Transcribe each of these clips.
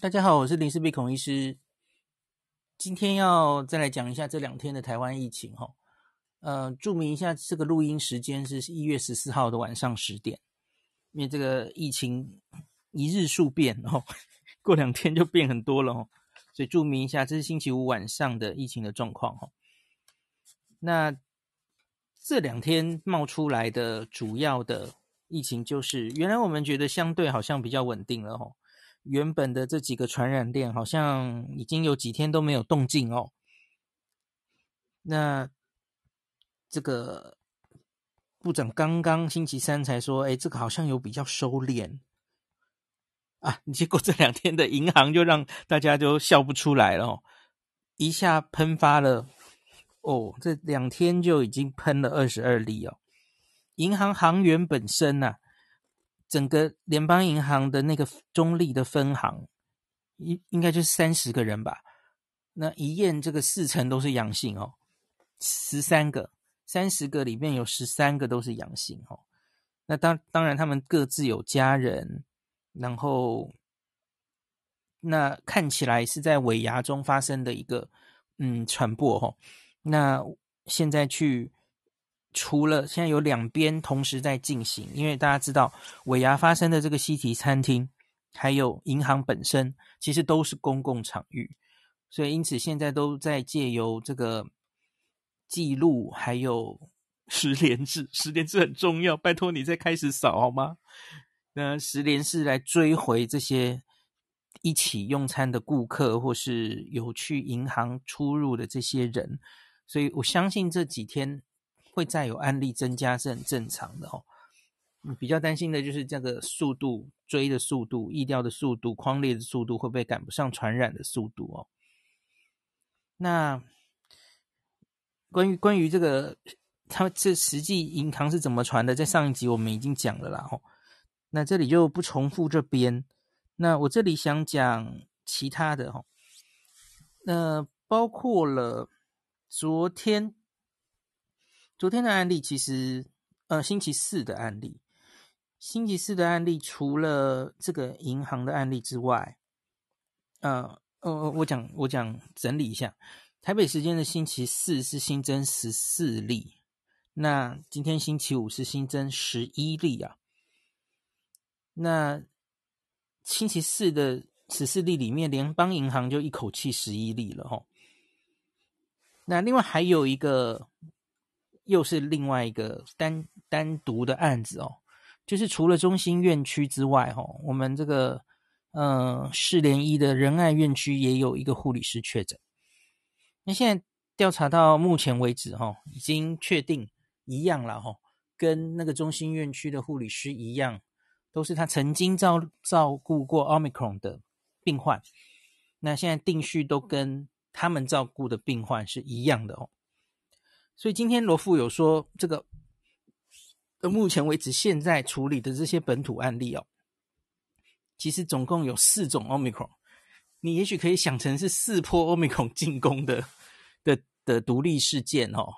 大家好，我是林氏璧孔医师。今天要再来讲一下这两天的台湾疫情哈。呃，注明一下，这个录音时间是一月十四号的晚上十点，因为这个疫情一日数变哦，过两天就变很多了哦，所以注明一下，这是星期五晚上的疫情的状况哈。那这两天冒出来的主要的疫情，就是原来我们觉得相对好像比较稳定了哈。原本的这几个传染链好像已经有几天都没有动静哦。那这个部长刚刚星期三才说，哎，这个好像有比较收敛啊。结果这两天的银行就让大家都笑不出来了哦，一下喷发了哦，这两天就已经喷了二十二例哦。银行行员本身呐、整个联邦银行的那个中立的分行，应应该就是三十个人吧。那一验这个四成都是阳性哦，十三个，三十个里面有十三个都是阳性哦。那当当然他们各自有家人，然后那看起来是在尾牙中发生的一个嗯传播哦。那现在去。除了现在有两边同时在进行，因为大家知道尾牙发生的这个西提餐厅，还有银行本身，其实都是公共场域，所以因此现在都在借由这个记录，还有十连制，十连制很重要，拜托你再开始扫好吗？那十连制来追回这些一起用餐的顾客，或是有去银行出入的这些人，所以我相信这几天。会再有案例增加是很正常的哦。比较担心的就是这个速度追的速度、疫调的速度、框列的速度会不会赶不上传染的速度哦？那关于关于这个，他这实际银行是怎么传的？在上一集我们已经讲了啦哦。那这里就不重复这边。那我这里想讲其他的哦。那包括了昨天。昨天的案例其实，呃，星期四的案例，星期四的案例除了这个银行的案例之外，呃，呃，我讲我讲整理一下，台北时间的星期四是新增十四例，那今天星期五是新增十一例啊，那星期四的十四例里面，联邦银行就一口气十一例了哈，那另外还有一个。又是另外一个单单独的案子哦，就是除了中心院区之外，哦，我们这个呃市联医的仁爱院区也有一个护理师确诊。那现在调查到目前为止，哈，已经确定一样了，哈，跟那个中心院区的护理师一样，都是他曾经照照顾过 Omicron 的病患。那现在定序都跟他们照顾的病患是一样的哦。所以今天罗富有说，这个到目前为止现在处理的这些本土案例哦，其实总共有四种 Omicron，你也许可以想成是四波 Omicron 进攻的的的独立事件哦。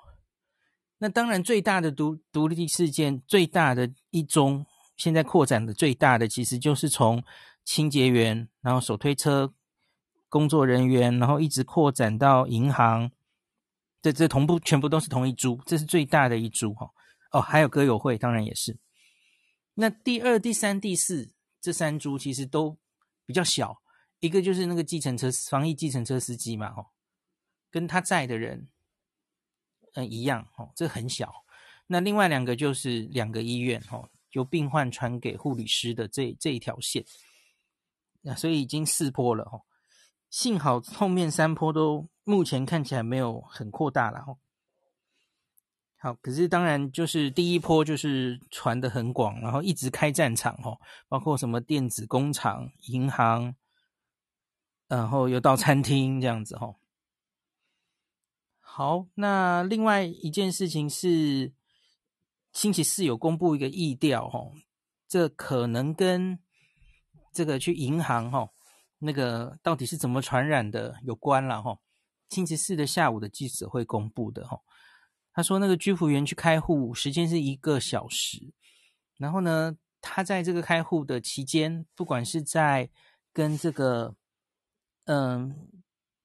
那当然最大的独独立事件，最大的一宗，现在扩展的最大的，其实就是从清洁员，然后手推车工作人员，然后一直扩展到银行。这这同步全部都是同一株，这是最大的一株哈。哦，还有歌友会，当然也是。那第二、第三、第四这三株其实都比较小，一个就是那个计程车防疫计程车司机嘛，哈，跟他在的人，嗯，一样，哦，这很小。那另外两个就是两个医院，哈，由病患传给护理师的这这一条线。那所以已经四破了，哈。幸好后面三波都目前看起来没有很扩大了哦。好，可是当然就是第一波就是传的很广，然后一直开战场哦，包括什么电子工厂、银行，然后又到餐厅这样子哦。好，那另外一件事情是星期四有公布一个疫调哦，这可能跟这个去银行哦。那个到底是怎么传染的有关了哈？星期四的下午的记者会公布的哈，他说那个居服员去开户时间是一个小时，然后呢，他在这个开户的期间，不管是在跟这个嗯，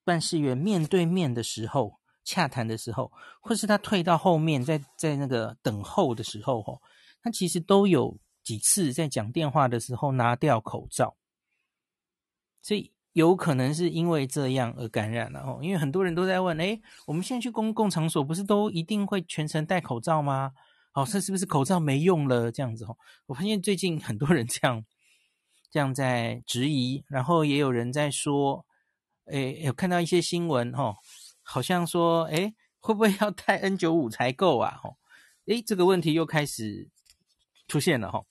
办事员面对面的时候，洽谈的时候，或是他退到后面，在在那个等候的时候，吼，他其实都有几次在讲电话的时候拿掉口罩，所以有可能是因为这样而感染了哦。因为很多人都在问，哎，我们现在去公共场所，不是都一定会全程戴口罩吗？哦，这是不是口罩没用了？这样子哦，我发现最近很多人这样这样在质疑，然后也有人在说，哎，有看到一些新闻，哦。好像说，哎，会不会要戴 N 九五才够啊？吼，哎，这个问题又开始出现了哈。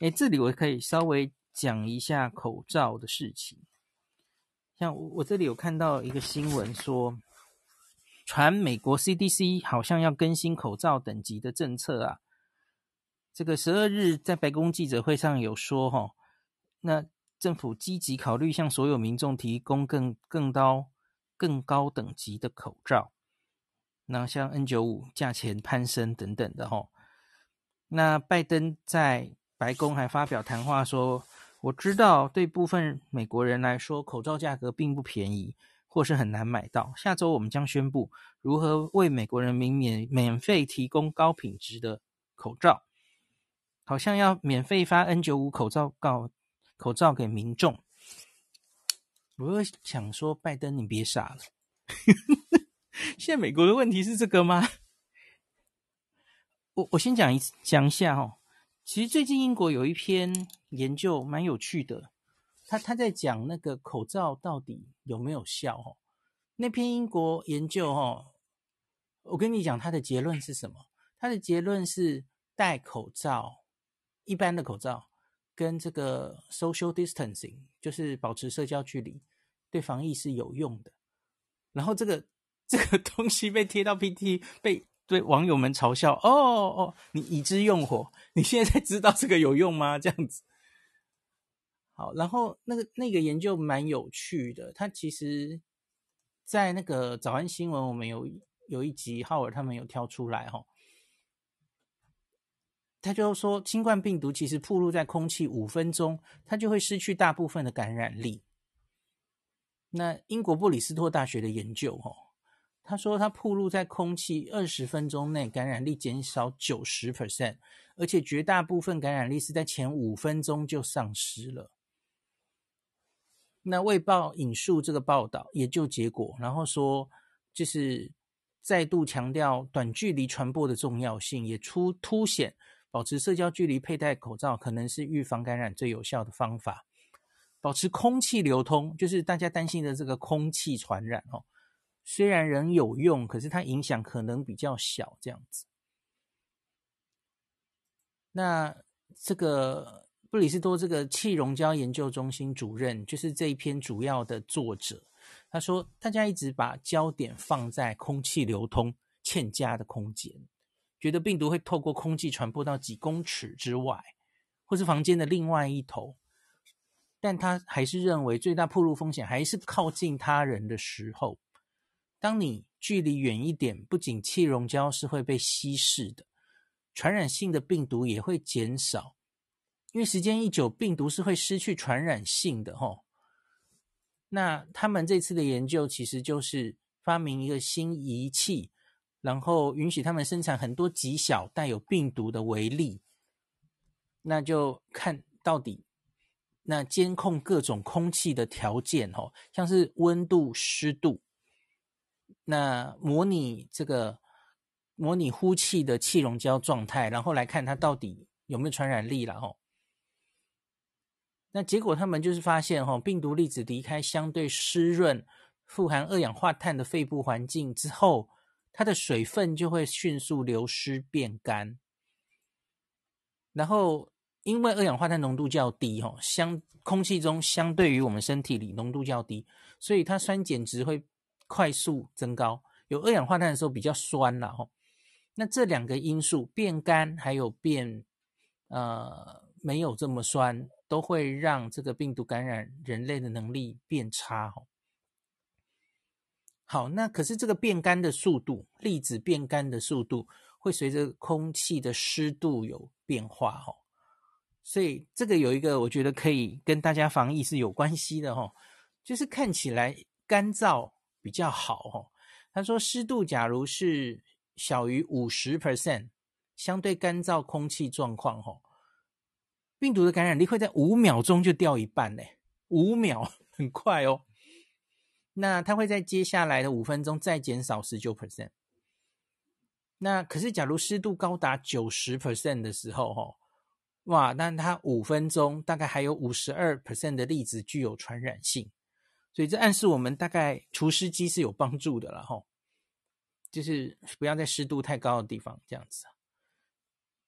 哎，这里我可以稍微讲一下口罩的事情。像我，我这里有看到一个新闻说，传美国 CDC 好像要更新口罩等级的政策啊。这个十二日在白宫记者会上有说，哈，那政府积极考虑向所有民众提供更更高。更高等级的口罩，那像 N95 价钱攀升等等的齁。那拜登在白宫还发表谈话说：“我知道对部分美国人来说，口罩价格并不便宜，或是很难买到。下周我们将宣布如何为美国人民免免费提供高品质的口罩，好像要免费发 N95 口罩告口罩给民众。”我又想说，拜登，你别傻了。现在美国的问题是这个吗？我我先讲一讲一下哦。其实最近英国有一篇研究蛮有趣的，他他在讲那个口罩到底有没有效哦。那篇英国研究哦，我跟你讲，他的结论是什么？他的结论是戴口罩，一般的口罩跟这个 social distancing，就是保持社交距离。对防疫是有用的，然后这个这个东西被贴到 PT，被对网友们嘲笑。哦哦，你已知用火，你现在才知道这个有用吗？这样子。好，然后那个那个研究蛮有趣的，它其实，在那个早安新闻，我们有有一集浩尔他们有挑出来哈，他就说新冠病毒其实暴露在空气五分钟，它就会失去大部分的感染力。那英国布里斯托大学的研究，哦，他说他暴露在空气二十分钟内，感染力减少九十 percent，而且绝大部分感染力是在前五分钟就丧失了。那卫报引述这个报道研究结果，然后说就是再度强调短距离传播的重要性，也出凸显保持社交距离、佩戴口罩可能是预防感染最有效的方法。保持空气流通，就是大家担心的这个空气传染哦。虽然仍有用，可是它影响可能比较小，这样子。那这个布里斯托这个气溶胶研究中心主任，就是这一篇主要的作者，他说，大家一直把焦点放在空气流通欠佳的空间，觉得病毒会透过空气传播到几公尺之外，或是房间的另外一头。但他还是认为最大暴露风险还是靠近他人的时候。当你距离远一点，不仅气溶胶是会被稀释的，传染性的病毒也会减少。因为时间一久，病毒是会失去传染性的吼。那他们这次的研究其实就是发明一个新仪器，然后允许他们生产很多极小带有病毒的微粒，那就看到底。那监控各种空气的条件，哦，像是温度、湿度，那模拟这个模拟呼气的气溶胶状态，然后来看它到底有没有传染力了，吼。那结果他们就是发现，吼，病毒粒子离开相对湿润、富含二氧化碳的肺部环境之后，它的水分就会迅速流失变干，然后。因为二氧化碳浓度较低，哈，相空气中相对于我们身体里浓度较低，所以它酸碱值会快速增高。有二氧化碳的时候比较酸了，哈。那这两个因素变干还有变呃没有这么酸，都会让这个病毒感染人类的能力变差，哈。好，那可是这个变干的速度，粒子变干的速度会随着空气的湿度有变化，哈。所以这个有一个，我觉得可以跟大家防疫是有关系的哈，就是看起来干燥比较好哦。他说湿度假如是小于五十 percent，相对干燥空气状况哦，病毒的感染力会在五秒钟就掉一半呢，五秒很快哦。那它会在接下来的五分钟再减少十九 percent。那可是假如湿度高达九十 percent 的时候哦。哇，那它五分钟大概还有五十二 percent 的粒子具有传染性，所以这暗示我们大概除湿机是有帮助的了哈，就是不要在湿度太高的地方这样子，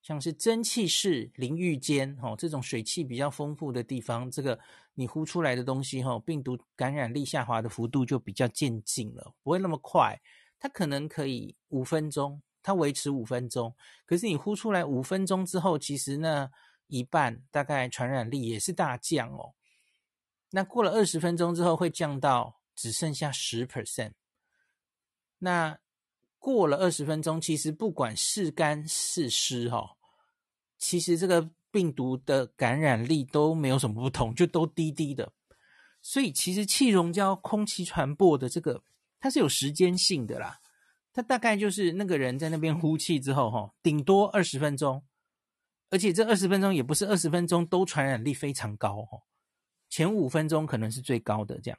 像是蒸汽室、淋浴间哦，这种水汽比较丰富的地方，这个你呼出来的东西哈，病毒感染力下滑的幅度就比较渐进了，不会那么快，它可能可以五分钟。它维持五分钟，可是你呼出来五分钟之后，其实呢，一半大概传染力也是大降哦。那过了二十分钟之后，会降到只剩下十 percent。那过了二十分钟，其实不管是干是湿哈，其实这个病毒的感染力都没有什么不同，就都低低的。所以其实气溶胶空气传播的这个，它是有时间性的啦。它大概就是那个人在那边呼气之后，哈，顶多二十分钟，而且这二十分钟也不是二十分钟都传染力非常高，哈，前五分钟可能是最高的这样。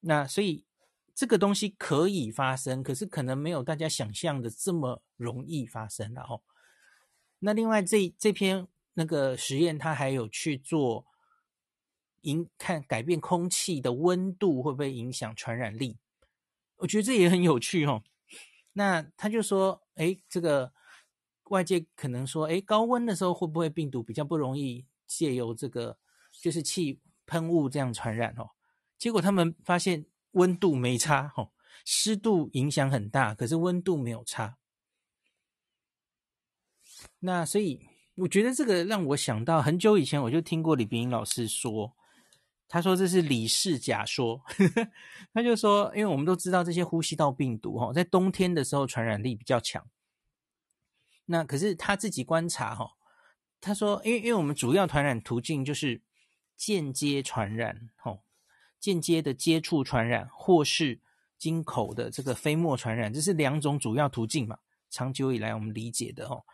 那所以这个东西可以发生，可是可能没有大家想象的这么容易发生了，哈。那另外这这篇那个实验，它还有去做影看改变空气的温度会不会影响传染力。我觉得这也很有趣哦。那他就说，哎，这个外界可能说，哎，高温的时候会不会病毒比较不容易借由这个就是气喷雾这样传染哦？结果他们发现温度没差哦，湿度影响很大，可是温度没有差。那所以我觉得这个让我想到很久以前我就听过李冰英老师说。他说这是李氏假说，他就说，因为我们都知道这些呼吸道病毒哈，在冬天的时候传染力比较强。那可是他自己观察哈，他说，因为因为我们主要传染途径就是间接传染，吼，间接的接触传染，或是经口的这个飞沫传染，这是两种主要途径嘛。长久以来我们理解的哦，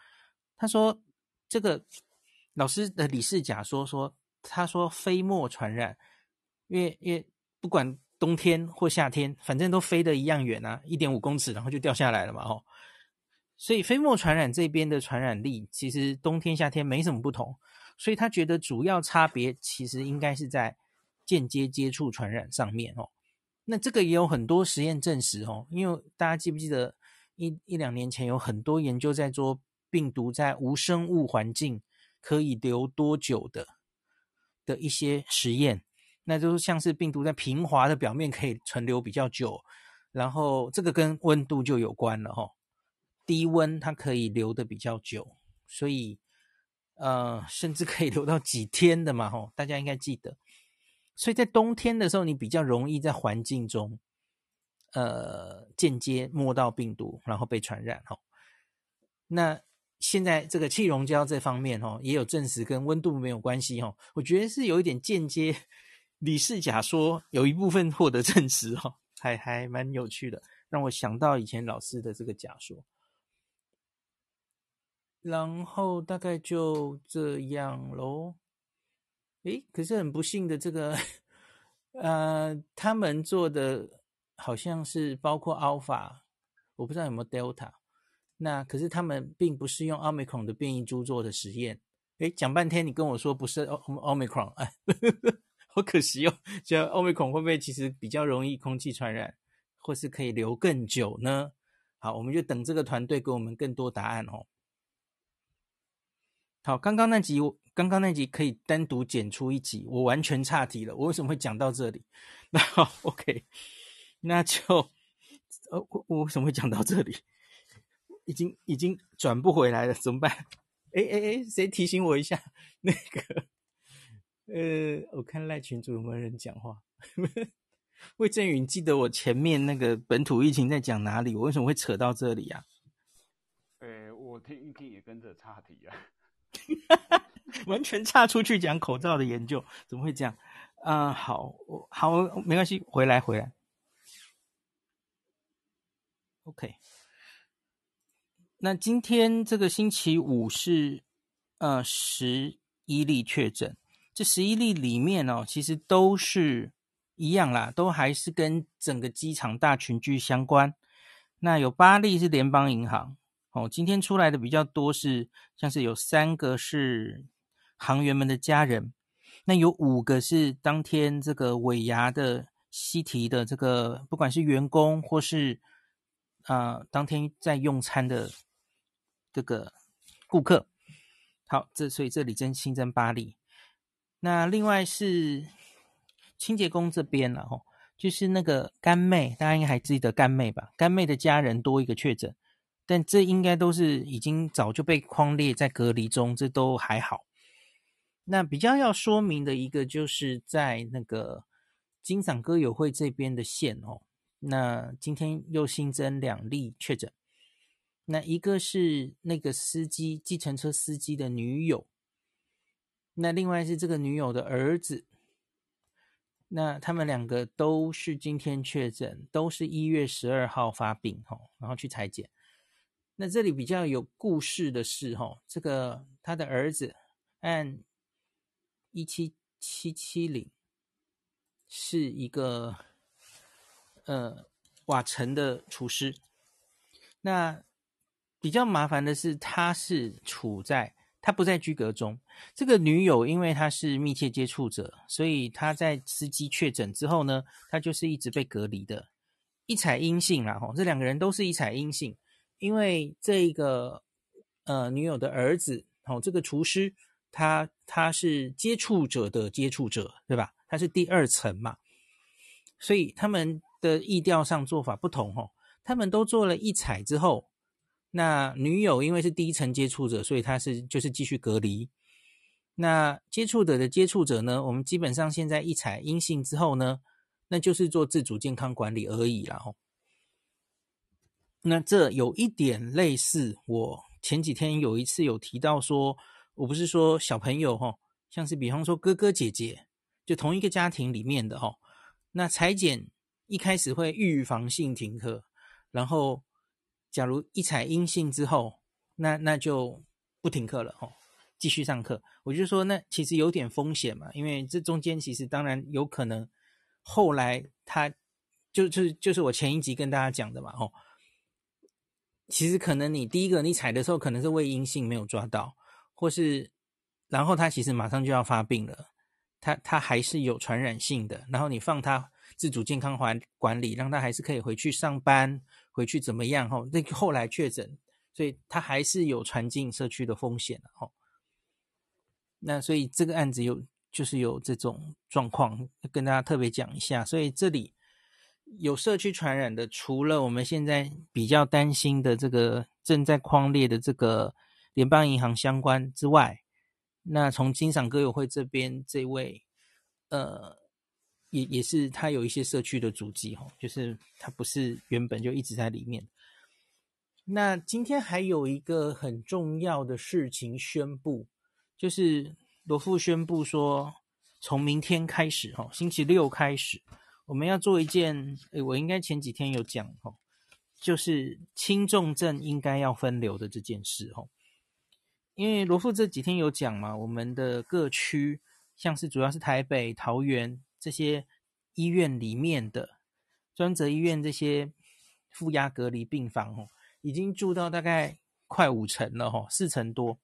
他说这个老师的李氏假说说。他说飞沫传染，因为因为不管冬天或夏天，反正都飞得一样远啊，一点五公尺，然后就掉下来了嘛，吼。所以飞沫传染这边的传染力其实冬天夏天没什么不同，所以他觉得主要差别其实应该是在间接接触传染上面哦。那这个也有很多实验证实哦，因为大家记不记得一一两年前有很多研究在做病毒在无生物环境可以留多久的。的一些实验，那就是像是病毒在平滑的表面可以存留比较久，然后这个跟温度就有关了哈。低温它可以留的比较久，所以呃，甚至可以留到几天的嘛哈。大家应该记得，所以在冬天的时候，你比较容易在环境中呃间接摸到病毒，然后被传染哈。那现在这个气溶胶这方面哦，也有证实跟温度没有关系哦。我觉得是有一点间接，李氏假说有一部分获得证实哈，还还蛮有趣的，让我想到以前老师的这个假说。然后大概就这样喽。诶，可是很不幸的，这个呃，他们做的好像是包括 Alpha，我不知道有没有 Delta。那可是他们并不是用奥密克戎的变异株做的实验，诶，讲半天你跟我说不是奥奥密克戎，哎，好可惜哦。就奥密克戎会不会其实比较容易空气传染，或是可以留更久呢？好，我们就等这个团队给我们更多答案哦。好，刚刚那集，刚刚那集可以单独剪出一集，我完全岔题了。我为什么会讲到这里？那 好，OK，那就，呃，我我为什么会讲到这里？已经已经转不回来了，怎么办？哎哎哎，谁提醒我一下？那个，呃，我看赖群主有没有人讲话？魏正宇，记得我前面那个本土疫情在讲哪里？我为什么会扯到这里啊？呃，我听一听也跟着岔题啊，完全岔出去讲口罩的研究，怎么会这样？啊、呃，好，好，没关系，回来，回来。OK，那今天这个星期五是呃十一例确诊，这十一例里面哦，其实都是一样啦，都还是跟整个机场大群聚相关。那有八例是联邦银行哦，今天出来的比较多是像是有三个是行员们的家人，那有五个是当天这个尾牙的西提的这个，不管是员工或是。啊、当天在用餐的这个顾客，好，这所以这里增新增八例。那另外是清洁工这边了吼，就是那个干妹，大家应该还记得干妹吧？干妹的家人多一个确诊，但这应该都是已经早就被框列在隔离中，这都还好。那比较要说明的一个，就是在那个金嗓歌友会这边的线哦。那今天又新增两例确诊，那一个是那个司机，计程车司机的女友，那另外是这个女友的儿子，那他们两个都是今天确诊，都是一月十二号发病吼，然后去采检。那这里比较有故事的是吼，这个他的儿子按一七七七零是一个。呃，瓦城的厨师，那比较麻烦的是，他是处在他不在居隔中。这个女友因为她是密切接触者，所以她在司机确诊之后呢，她就是一直被隔离的，一采阴性啦。吼，这两个人都是一采阴性，因为这个呃女友的儿子，吼，这个厨师，他他是接触者的接触者，对吧？他是第二层嘛，所以他们。的意调上做法不同哦，他们都做了一采之后，那女友因为是第一层接触者，所以他是就是继续隔离。那接触者的接触者呢，我们基本上现在一采阴性之后呢，那就是做自主健康管理而已啦。吼，那这有一点类似，我前几天有一次有提到说，我不是说小朋友吼，像是比方说哥哥姐姐，就同一个家庭里面的吼，那裁剪。一开始会预防性停课，然后假如一采阴性之后，那那就不停课了哦，继续上课。我就说那其实有点风险嘛，因为这中间其实当然有可能后来他就就就是我前一集跟大家讲的嘛，哦，其实可能你第一个你采的时候可能是伪阴性没有抓到，或是然后他其实马上就要发病了，他他还是有传染性的，然后你放他。自主健康管管理，让他还是可以回去上班，回去怎么样？哈，那后来确诊，所以他还是有传进社区的风险哈。那所以这个案子有就是有这种状况，跟大家特别讲一下。所以这里有社区传染的，除了我们现在比较担心的这个正在框列的这个联邦银行相关之外，那从金赏歌友会这边这位呃。也也是他有一些社区的足迹哈，就是他不是原本就一直在里面。那今天还有一个很重要的事情宣布，就是罗富宣布说，从明天开始哈，星期六开始，我们要做一件，诶，我应该前几天有讲哦，就是轻重症应该要分流的这件事哦。因为罗富这几天有讲嘛，我们的各区像是主要是台北、桃园。这些医院里面的专责医院，这些负压隔离病房哦，已经住到大概快五成了哈，四成多。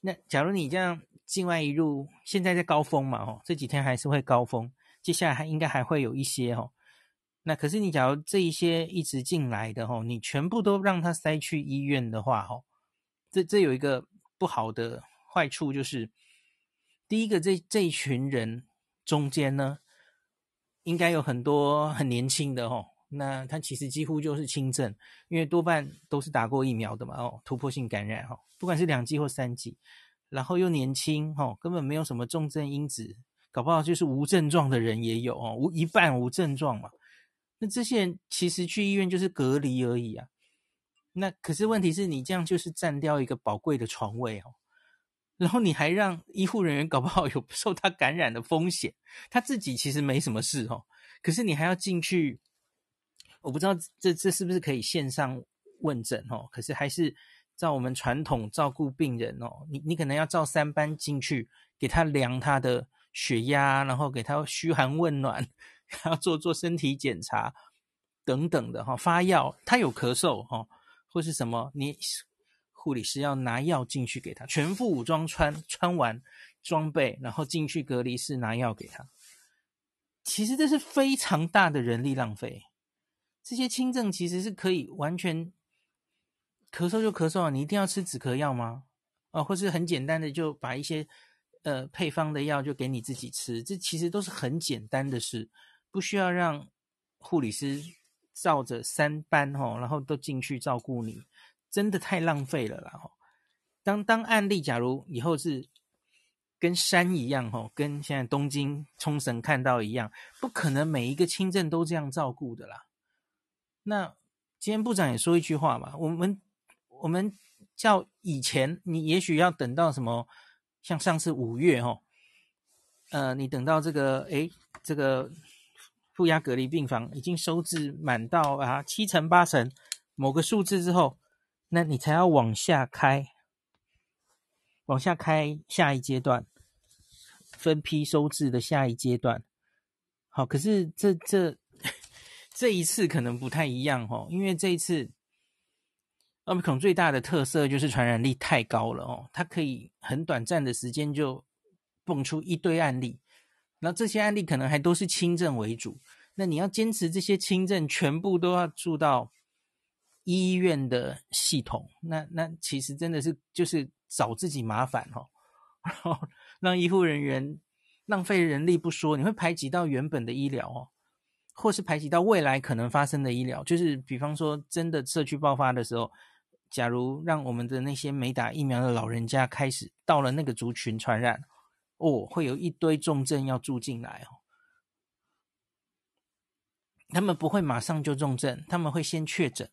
那假如你这样境外移入，现在在高峰嘛哈，这几天还是会高峰，接下来还应该还会有一些哈。那可是你假如这一些一直进来的哈，你全部都让他塞去医院的话哈，这这有一个不好的坏处就是，第一个这这一群人。中间呢，应该有很多很年轻的哦，那他其实几乎就是轻症，因为多半都是打过疫苗的嘛哦，突破性感染哈，不管是两剂或三剂，然后又年轻哈，根本没有什么重症因子，搞不好就是无症状的人也有哦，无一半无症状嘛，那这些人其实去医院就是隔离而已啊，那可是问题是你这样就是占掉一个宝贵的床位哦，然后你还让医护人员搞不好有受他感染的风险，他自己其实没什么事哦，可是你还要进去，我不知道这这是不是可以线上问诊哦？可是还是照我们传统照顾病人哦，你你可能要照三班进去，给他量他的血压，然后给他嘘寒问暖，然后做做身体检查等等的哈，发药，他有咳嗽哈，或是什么你。护理师要拿药进去给他，全副武装穿穿完装备，然后进去隔离室拿药给他。其实这是非常大的人力浪费。这些轻症其实是可以完全咳嗽就咳嗽，你一定要吃止咳药吗？啊，或是很简单的就把一些呃配方的药就给你自己吃，这其实都是很简单的事，不需要让护理师照着三班哦，然后都进去照顾你。真的太浪费了啦！当当案例，假如以后是跟山一样，吼，跟现在东京、冲绳看到一样，不可能每一个轻症都这样照顾的啦。那今天部长也说一句话嘛，我们我们叫以前，你也许要等到什么，像上次五月，吼，呃，你等到这个，诶，这个负压隔离病房已经收治满到啊七成八成某个数字之后。那你才要往下开，往下开下一阶段，分批收治的下一阶段。好，可是这这 这一次可能不太一样哦，因为这一次奥密克戎最大的特色就是传染力太高了哦，它可以很短暂的时间就蹦出一堆案例，然后这些案例可能还都是轻症为主，那你要坚持这些轻症全部都要住到。医院的系统，那那其实真的是就是找自己麻烦哦，然后让医护人员浪费人力不说，你会排挤到原本的医疗哦，或是排挤到未来可能发生的医疗。就是比方说，真的社区爆发的时候，假如让我们的那些没打疫苗的老人家开始到了那个族群传染，哦，会有一堆重症要住进来哦。他们不会马上就重症，他们会先确诊。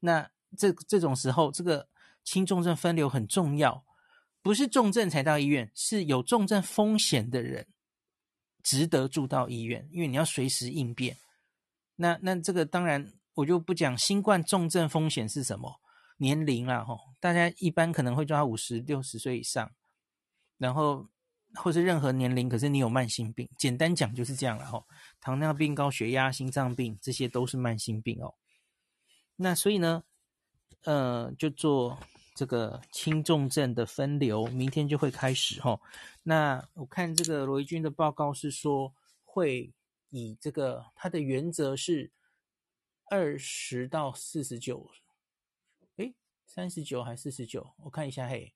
那这这种时候，这个轻重症分流很重要，不是重症才到医院，是有重症风险的人值得住到医院，因为你要随时应变。那那这个当然我就不讲新冠重症风险是什么年龄啦，吼，大家一般可能会抓五十六十岁以上，然后或是任何年龄，可是你有慢性病，简单讲就是这样了，吼，糖尿病、高血压、心脏病这些都是慢性病哦。那所以呢，呃，就做这个轻重症的分流，明天就会开始齁。那我看这个罗一钧的报告是说，会以这个它的原则是二十到四十九，三十九还是四十九？我看一下嘿，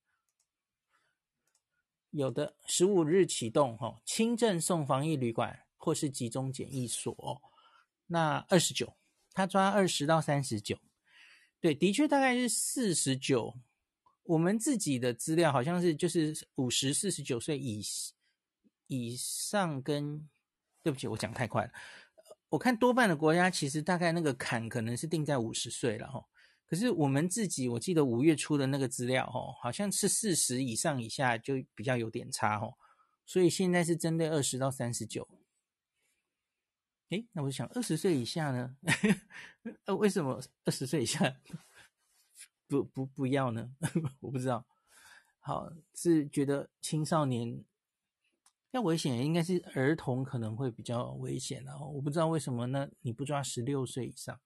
有的十五日启动齁，轻症送防疫旅馆或是集中检疫所。那二十九。他抓二十到三十九，对，的确大概是四十九。我们自己的资料好像是就是五十、四十九岁以以上跟，对不起，我讲太快了。我看多半的国家其实大概那个坎可能是定在五十岁了哈。可是我们自己，我记得五月初的那个资料哦，好像是四十以上以下就比较有点差哦。所以现在是针对二十到三十九。诶，那我想二十岁以下呢？呃，为什么二十岁以下不不不要呢？我不知道。好，是觉得青少年要危险，应该是儿童可能会比较危险啊。我不知道为什么呢？你不抓十六岁以上，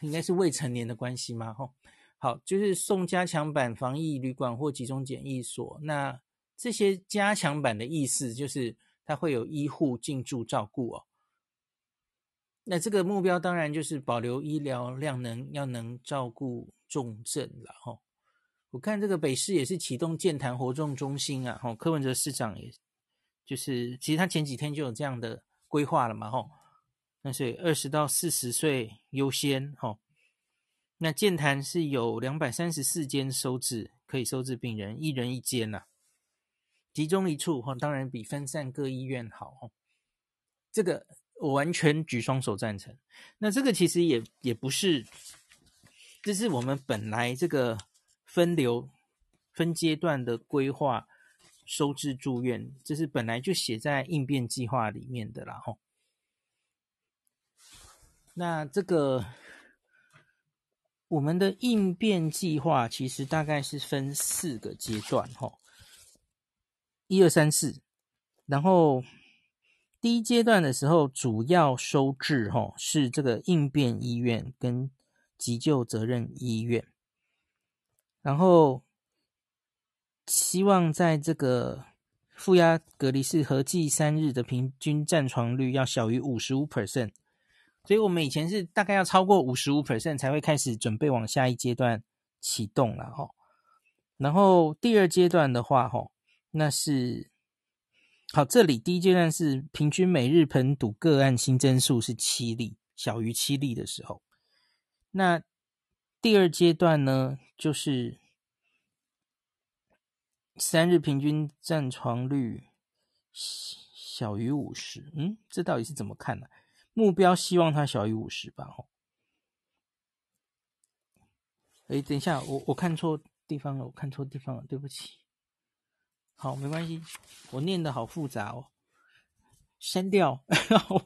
应该是未成年的关系吗？吼，好，就是送加强版防疫旅馆或集中检疫所。那这些加强版的意思就是它会有医护进驻照顾哦。那这个目标当然就是保留医疗量能，要能照顾重症了哈。我看这个北市也是启动健谈活动中心啊，哈，柯文哲市长也就是其实他前几天就有这样的规划了嘛，哈。那所以二十到四十岁优先哈。那健谈是有两百三十四间收治，可以收治病人，一人一间呐，集中一处哈，当然比分散各医院好哈。这个。我完全举双手赞成。那这个其实也也不是，这是我们本来这个分流分阶段的规划收治住院，这是本来就写在应变计划里面的啦。吼，那这个我们的应变计划其实大概是分四个阶段，哈，一二三四，然后。第一阶段的时候，主要收治哈是这个应变医院跟急救责任医院，然后希望在这个负压隔离室合计三日的平均占床率要小于五十五 percent，所以我们以前是大概要超过五十五 percent 才会开始准备往下一阶段启动了齁。然后第二阶段的话齁，那是。好，这里第一阶段是平均每日盆土个案新增数是七例，小于七例的时候。那第二阶段呢，就是三日平均占床率小于五十。嗯，这到底是怎么看呢、目标希望它小于五十吧。哦。哎，等一下，我我看错地方了，我看错地方了，对不起。好，没关系，我念的好复杂哦，删掉，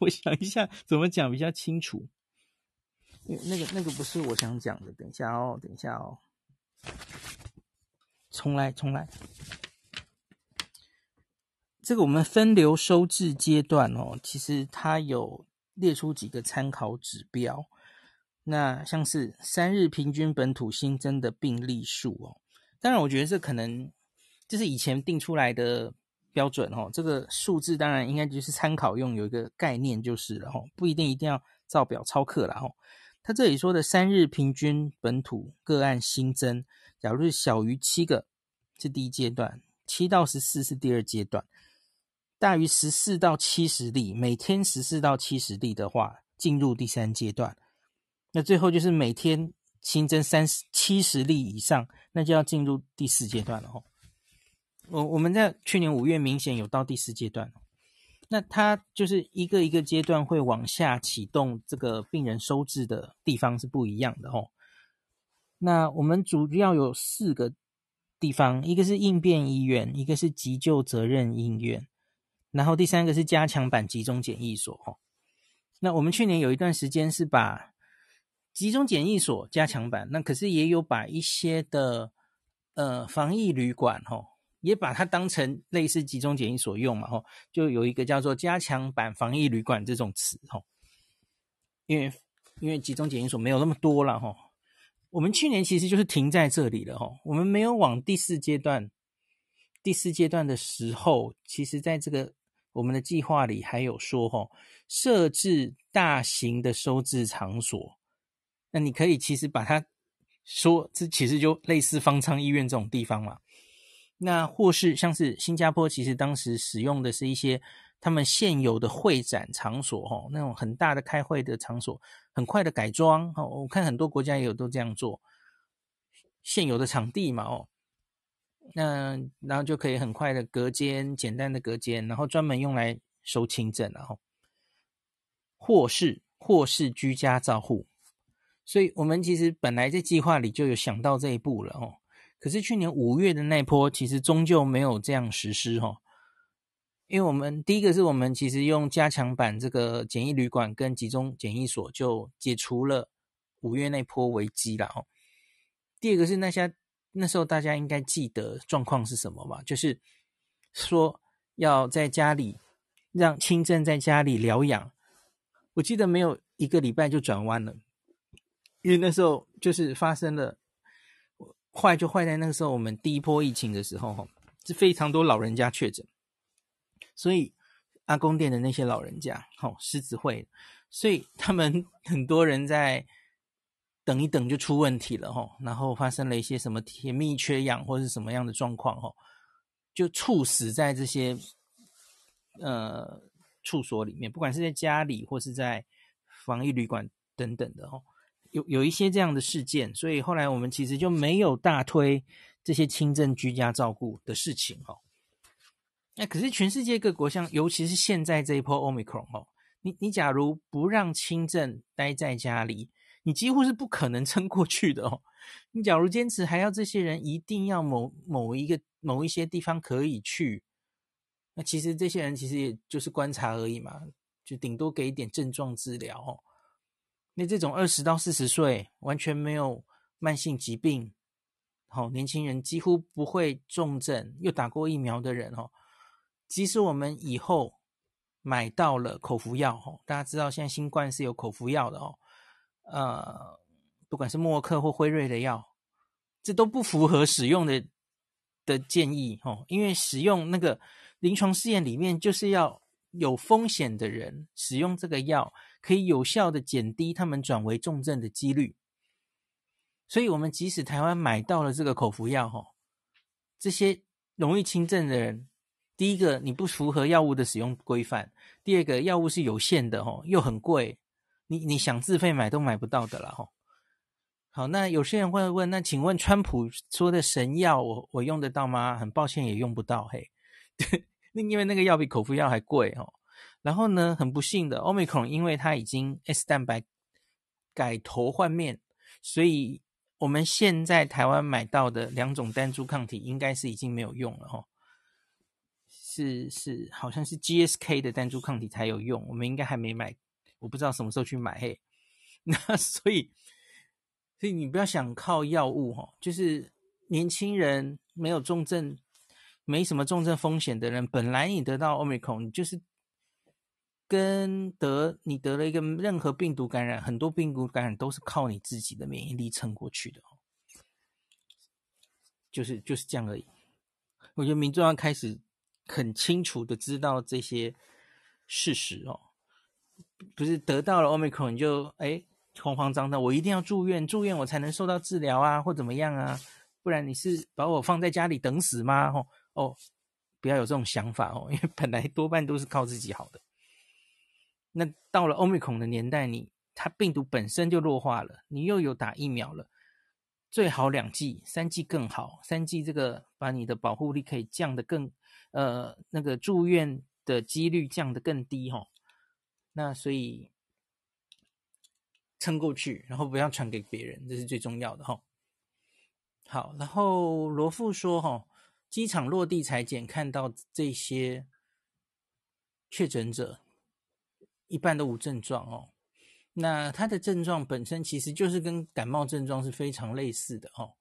我想一下怎么讲比较清楚。那个那个不是我想讲的，等一下哦，等一下哦，重来重来。这个我们分流收治阶段哦，其实它有列出几个参考指标，那像是三日平均本土新增的病例数哦，当然我觉得这可能。就是以前定出来的标准哦，这个数字当然应该就是参考用，有一个概念就是了哈，不一定一定要照表抄课了哈。他这里说的三日平均本土个案新增，假如是小于七个是第一阶段，七到十四是第二阶段，大于十四到七十例，每天十四到七十例的话，进入第三阶段。那最后就是每天新增三十七十例以上，那就要进入第四阶段了哈。我我们在去年五月明显有到第四阶段，那它就是一个一个阶段会往下启动，这个病人收治的地方是不一样的哦。那我们主要有四个地方，一个是应变医院，一个是急救责任医院，然后第三个是加强版集中检疫所哦。那我们去年有一段时间是把集中检疫所加强版，那可是也有把一些的呃防疫旅馆哦。也把它当成类似集中检疫所用嘛，吼，就有一个叫做加强版防疫旅馆这种词，吼，因为因为集中检疫所没有那么多了，吼，我们去年其实就是停在这里了，吼，我们没有往第四阶段，第四阶段的时候，其实在这个我们的计划里还有说，吼，设置大型的收治场所，那你可以其实把它说，这其实就类似方舱医院这种地方嘛。那或是像是新加坡，其实当时使用的是一些他们现有的会展场所，哈，那种很大的开会的场所，很快的改装，哈，我看很多国家也有都这样做，现有的场地嘛，哦，那然后就可以很快的隔间，简单的隔间，然后专门用来收轻症，然后或是或是居家照护，所以我们其实本来在计划里就有想到这一步了，哦。可是去年五月的那波，其实终究没有这样实施哈，因为我们第一个是我们其实用加强版这个简易旅馆跟集中检疫所就解除了五月那波危机了哈。第二个是那些那时候大家应该记得状况是什么吧？就是说要在家里让轻症在家里疗养，我记得没有一个礼拜就转弯了，因为那时候就是发生了。坏就坏在那个时候，我们第一波疫情的时候，哈，是非常多老人家确诊，所以阿公店的那些老人家，哈，狮子会，所以他们 很多人在等一等就出问题了，哈，然后发生了一些什么甜蜜缺氧或是什么样的状况，哈，就猝死在这些呃处所里面，不管是在家里或是在防疫旅馆等等的，哈。有有一些这样的事件，所以后来我们其实就没有大推这些轻症居家照顾的事情哈。那可是全世界各国像，尤其是现在这一波 Omicron 哈，你你假如不让轻症待在家里，你几乎是不可能撑过去的哦。你假如坚持还要这些人一定要某某一个某一些地方可以去，那其实这些人其实也就是观察而已嘛，就顶多给一点症状治疗哦。那这种二十到四十岁完全没有慢性疾病，好，年轻人几乎不会重症，又打过疫苗的人哦，即使我们以后买到了口服药哦，大家知道现在新冠是有口服药的哦，呃。不管是默克或辉瑞的药，这都不符合使用的的建议哦，因为使用那个临床试验里面就是要有风险的人使用这个药，可以有效的减低他们转为重症的几率。所以，我们即使台湾买到了这个口服药，哈，这些容易轻症的人，第一个你不符合药物的使用规范，第二个药物是有限的，哈，又很贵，你你想自费买都买不到的了，哈。好，那有些人会问，那请问川普说的神药，我我用得到吗？很抱歉，也用不到。嘿，那因为那个药比口服药还贵哦。然后呢，很不幸的，Omicron 因为它已经 S 蛋白改头换面，所以我们现在台湾买到的两种单株抗体应该是已经没有用了哈。是是，好像是 GSK 的单株抗体才有用，我们应该还没买，我不知道什么时候去买。嘿，那所以。所以你不要想靠药物哈，就是年轻人没有重症、没什么重症风险的人，本来你得到 Omicron，你就是跟得你得了一个任何病毒感染，很多病毒感染都是靠你自己的免疫力撑过去的哦，就是就是这样而已。我觉得民众要开始很清楚的知道这些事实哦，不是得到了 Omicron 你就哎。慌慌张张，我一定要住院，住院我才能受到治疗啊，或怎么样啊？不然你是把我放在家里等死吗？哦哦，不要有这种想法哦，因为本来多半都是靠自己好的。那到了 Omicron 的年代，你它病毒本身就弱化了，你又有打疫苗了，最好两剂、三剂更好。三剂这个把你的保护力可以降得更，呃，那个住院的几率降得更低哈、哦。那所以。撑过去，然后不要传给别人，这是最重要的哈。好，然后罗富说哈，机场落地采检看到这些确诊者，一半都无症状哦。那他的症状本身其实就是跟感冒症状是非常类似的哦。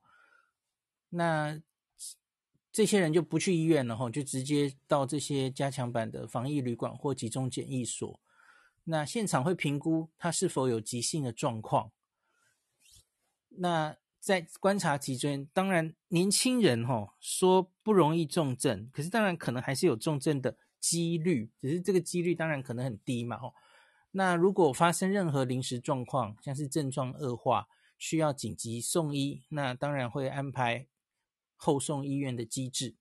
那这些人就不去医院了哈，就直接到这些加强版的防疫旅馆或集中检疫所。那现场会评估他是否有急性的状况。那在观察期间，当然年轻人哈说不容易重症，可是当然可能还是有重症的几率，只是这个几率当然可能很低嘛。哦那如果发生任何临时状况，像是症状恶化，需要紧急送医，那当然会安排后送医院的机制。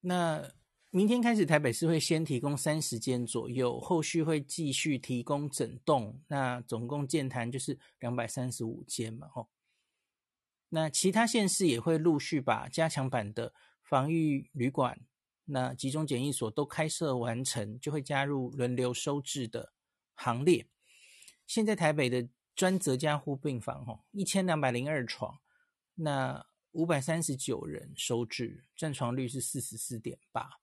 那。明天开始，台北市会先提供三十间左右，后续会继续提供整栋，那总共建谈就是两百三十五间嘛，吼。那其他县市也会陆续把加强版的防疫旅馆、那集中检疫所都开设完成，就会加入轮流收治的行列。现在台北的专责加护病房，吼，一千两百零二床，那五百三十九人收治，占床率是四十四点八。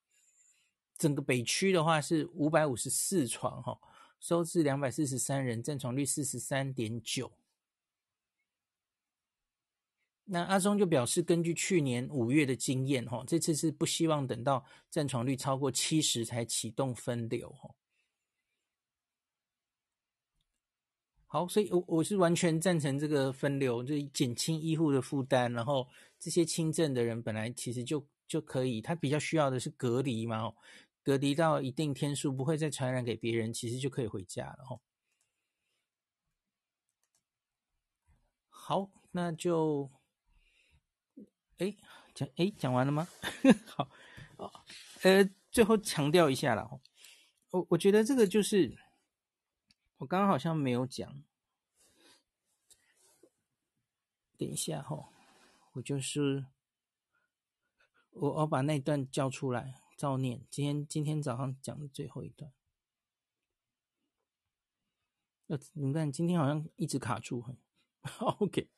整个北区的话是五百五十四床，哈，收治两百四十三人，占床率四十三点九。那阿中就表示，根据去年五月的经验，哈，这次是不希望等到占床率超过七十才启动分流，哈。好，所以我我是完全赞成这个分流，就减轻医护的负担，然后这些轻症的人本来其实就就可以，他比较需要的是隔离嘛，隔离到一定天数，不会再传染给别人，其实就可以回家了吼。好，那就，哎，讲哎讲完了吗？好，呃，最后强调一下了，我我觉得这个就是我刚刚好像没有讲，等一下哈，我就是我我把那段叫出来。照念，今天今天早上讲的最后一段。呃，你们看今天好像一直卡住。OK，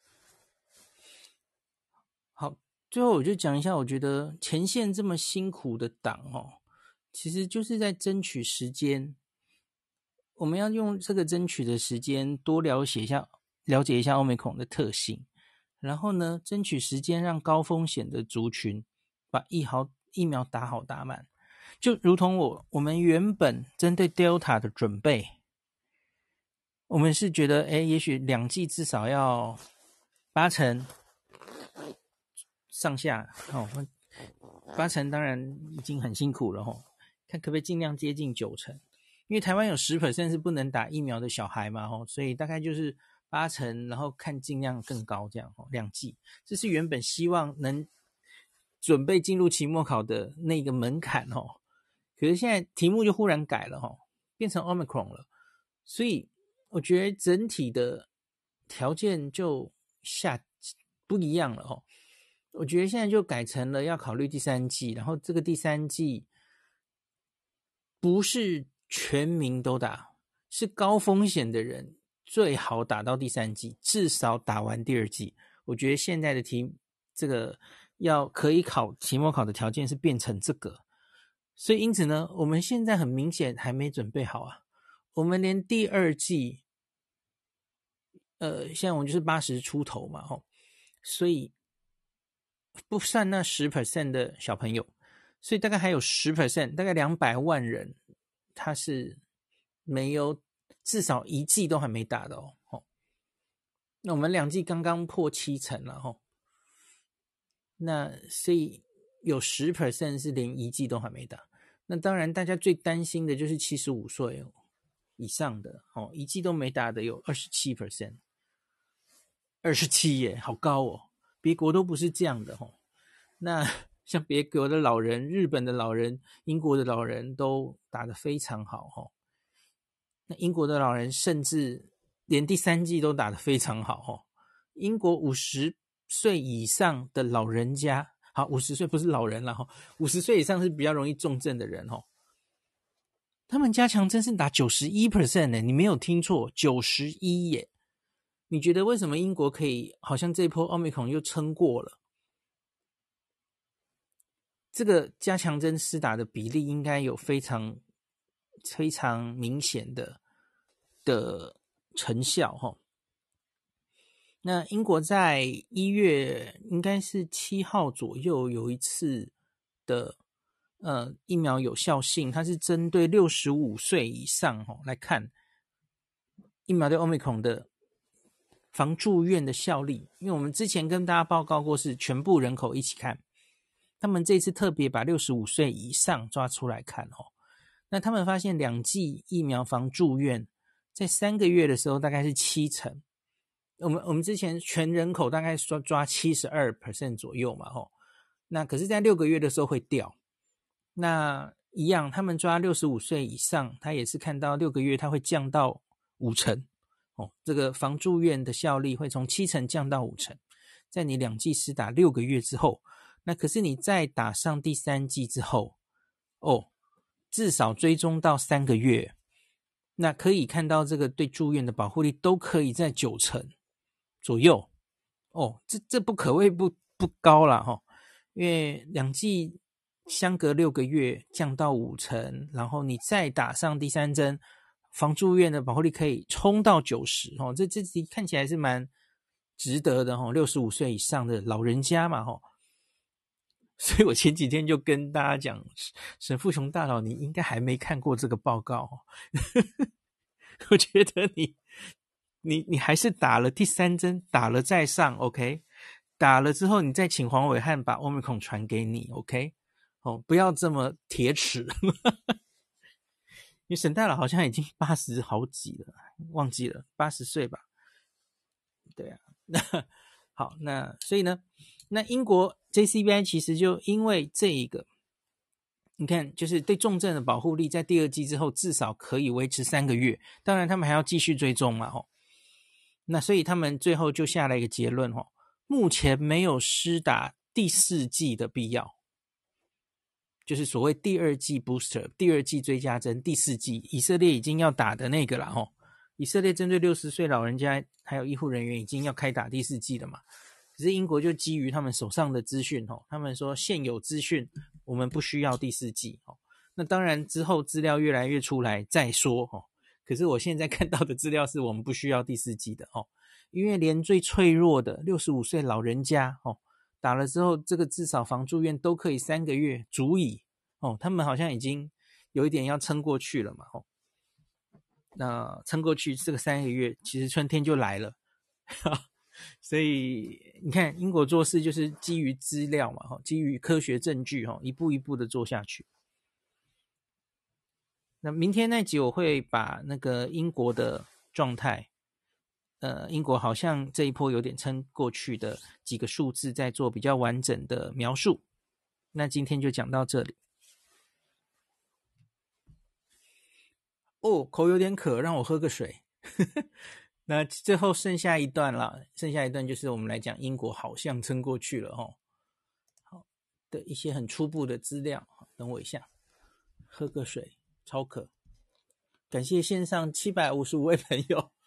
好，最后我就讲一下，我觉得前线这么辛苦的党哦，其实就是在争取时间。我们要用这个争取的时间，多了解一下，了解一下欧美孔的特性，然后呢，争取时间让高风险的族群把疫苗疫苗打好打满，就如同我我们原本针对 Delta 的准备，我们是觉得，哎，也许两剂至少要八成上下哦，八成当然已经很辛苦了吼，看可不可以尽量接近九成。因为台湾有十 percent 是不能打疫苗的小孩嘛，吼，所以大概就是八成，然后看尽量更高这样，吼，两剂，这是原本希望能准备进入期末考的那个门槛，哦。可是现在题目就忽然改了，吼，变成 Omicron 了，所以我觉得整体的条件就下不一样了，哦。我觉得现在就改成了要考虑第三季，然后这个第三季不是。全民都打，是高风险的人最好打到第三季，至少打完第二季。我觉得现在的题，这个要可以考期末考的条件是变成这个，所以因此呢，我们现在很明显还没准备好啊。我们连第二季，呃，现在我们就是八十出头嘛，吼，所以不算那十 percent 的小朋友，所以大概还有十 percent，大概两百万人。他是没有至少一季都还没打的哦，哦，那我们两季刚刚破七成了哦，那所以有十 percent 是连一剂都还没打，那当然大家最担心的就是七十五岁以上的哦，一剂都没打的有二十七 percent，二十七耶，好高哦，别国都不是这样的哦，那。像别国的老人、日本的老人、英国的老人都打得非常好哦。那英国的老人甚至连第三剂都打得非常好哦。英国五十岁以上的老人家，好，五十岁不是老人了哈，五十岁以上是比较容易重症的人哈。他们加强针是打九十一 percent 呢，你没有听错，九十一耶。你觉得为什么英国可以？好像这一波奥密克戎又撑过了？这个加强针施打的比例应该有非常非常明显的的成效哈。那英国在一月应该是七号左右有一次的呃疫苗有效性，它是针对六十五岁以上哦来看疫苗对 Omicron 的防住院的效力，因为我们之前跟大家报告过是全部人口一起看。他们这次特别把六十五岁以上抓出来看哦，那他们发现两剂疫苗防住院，在三个月的时候大概是七成。我们我们之前全人口大概抓抓七十二 percent 左右嘛吼，那可是，在六个月的时候会掉。那一样，他们抓六十五岁以上，他也是看到六个月他会降到五成哦，这个防住院的效力会从七成降到五成，在你两剂施打六个月之后。那可是你再打上第三剂之后，哦，至少追踪到三个月，那可以看到这个对住院的保护力都可以在九成左右，哦，这这不可谓不不高了哈，因为两剂相隔六个月降到五成，然后你再打上第三针，防住院的保护力可以冲到九十哦，这这看起来是蛮值得的哈，六十五岁以上的老人家嘛哈。所以我前几天就跟大家讲，沈富雄大佬，你应该还没看过这个报告哦。我觉得你，你，你还是打了第三针，打了再上，OK？打了之后，你再请黄伟汉把 Omicron 传给你，OK？哦，不要这么铁齿。因为沈大佬好像已经八十好几了，忘记了八十岁吧？对啊，那 好，那所以呢？那英国 JCBI 其实就因为这一个，你看，就是对重症的保护力，在第二季之后至少可以维持三个月。当然，他们还要继续追踪嘛，吼。那所以他们最后就下了一个结论，吼，目前没有施打第四剂的必要，就是所谓第二剂 booster、第二剂追加针、第四剂，以色列已经要打的那个了，吼，以色列针对六十岁老人家还有医护人员已经要开打第四剂了嘛？可是英国就基于他们手上的资讯，哦，他们说现有资讯我们不需要第四剂，哦，那当然之后资料越来越出来再说，哦。可是我现在看到的资料是我们不需要第四季的，哦，因为连最脆弱的六十五岁老人家，哦，打了之后这个至少防住院都可以三个月足以，哦，他们好像已经有一点要撑过去了嘛，哦。那撑过去这个三个月，其实春天就来了，所以你看英国做事就是基于资料嘛，哈，基于科学证据，哈，一步一步的做下去。那明天那集我会把那个英国的状态，呃，英国好像这一波有点撑过去的几个数字，在做比较完整的描述。那今天就讲到这里。哦，口有点渴，让我喝个水。那最后剩下一段了，剩下一段就是我们来讲英国好像撑过去了哦。好的一些很初步的资料，等我一下，喝个水，超可。感谢线上七百五十五位朋友。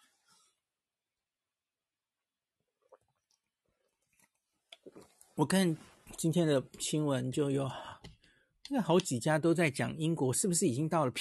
我看今天的新闻就有，那好几家都在讲英国是不是已经到了。